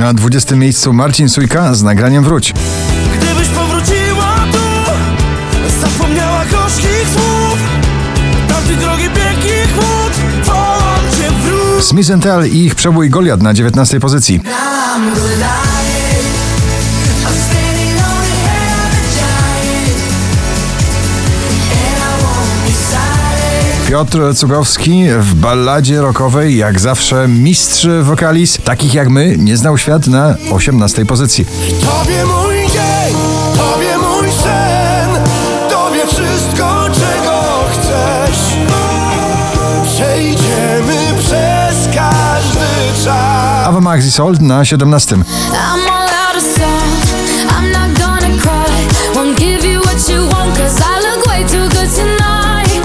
Na 20 miejscu Marcin Sujka z nagraniem Wróć. Gdybyś powróciła tu Zapomniała gorzkich słów Tamtej drogi piękny chłód Wołam cię wróć Smith Tell i ich przebój Goliat na 19 pozycji. Piotr Cugowski w balladzie rockowej, jak zawsze mistrz wokalis, takich jak my, nie znał świat na 18 pozycji. Tobie mój dzień Tobie mój sen Tobie wszystko czego chcesz Przejdziemy przez każdy czas Ava Max i Sold na 17.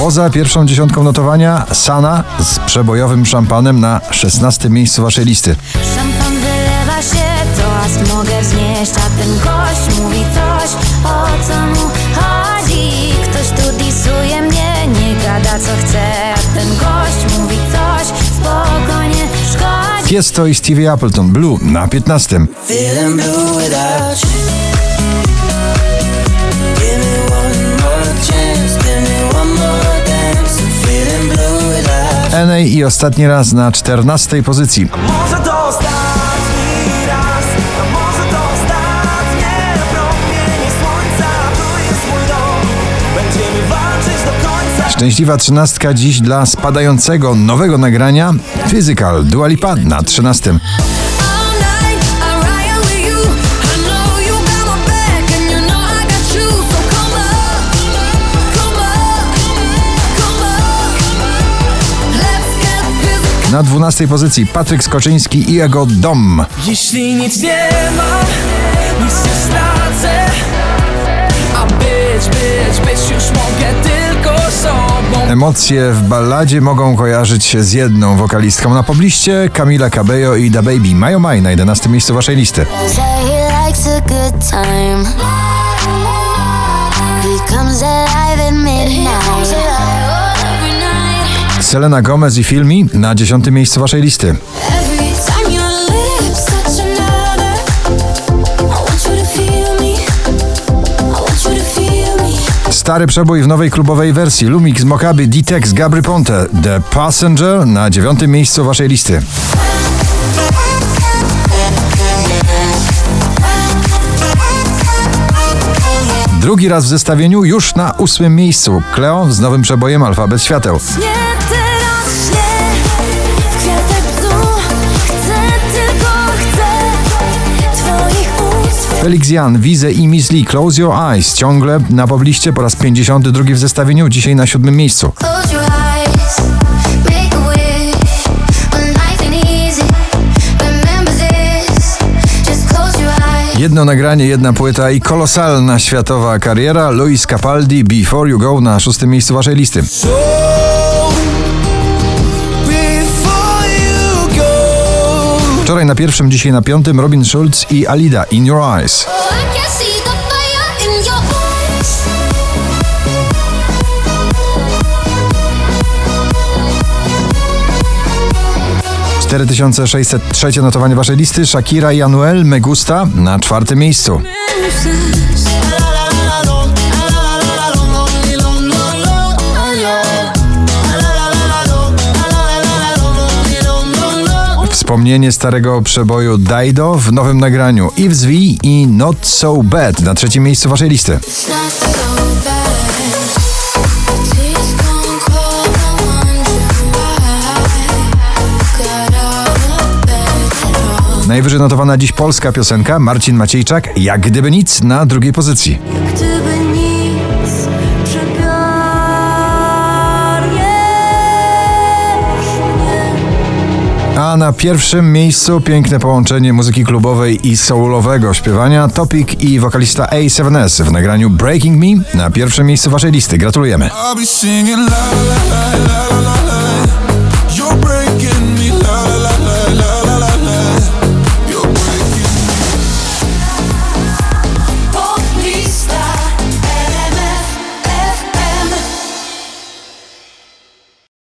Poza pierwszą dziesiątką notowania Sana z przebojowym szampanem na 16 miejscu waszej listy. Szampan wylewa się, toast mogę wznieść, a ten gość mówi coś, o co mu chodzi. Ktoś tu disuje mnie, nie gada co chce, a ten gość mówi coś, spokojnie szkodzi. Tiesto i Stevie Appleton Blue na 15. Feeling blue without mój dom. Będziemy walczyć do końca. Szczęśliwa trzynastka dziś dla spadającego nowego nagrania Physical Dua Lipa na 13. Na 12 pozycji Patryk Skoczyński i jego Dom. Jeśli nic nie mam Nic nie stracę A być, być, być już mogę tylko sobą Emocje w balladzie mogą kojarzyć się z jedną wokalistką na pobliście Camila Cabello i Da Baby. Mają Maj na 11 miejscu waszej listy. He comes alive at midnight. Selena Gomez i Filmi na 10 miejscu waszej listy. Stary przebój w nowej klubowej wersji Lumix, Mokaby, D-Tex, Gabry Ponte The Passenger na 9 miejscu waszej listy. Drugi raz w zestawieniu już na ósmym miejscu. Cleo z nowym przebojem Alfabet Świateł. Felix Jan, Wize i Miss Lee Close Your Eyes. Ciągle na pobliście po raz 52 w zestawieniu, dzisiaj na siódmym miejscu. Jedno nagranie, jedna płyta i kolosalna światowa kariera. Luis Capaldi, Before You Go na szóstym miejscu waszej listy. Wczoraj na pierwszym, dzisiaj na piątym Robin Schulz i Alida In Your Eyes. In your eyes. 4603 notowanie waszej listy. Shakira i Anuel Megusta na czwartym miejscu. Wspomnienie starego przeboju Dido w nowym nagraniu Yves V i Not So Bad na trzecim miejscu waszej listy. Najwyżej notowana dziś polska piosenka Marcin Maciejczak Jak gdyby nic na drugiej pozycji. Na pierwszym miejscu piękne połączenie muzyki klubowej i soulowego śpiewania Topic i wokalista A7S w nagraniu Breaking Me na pierwszym miejscu waszej listy. Gratulujemy.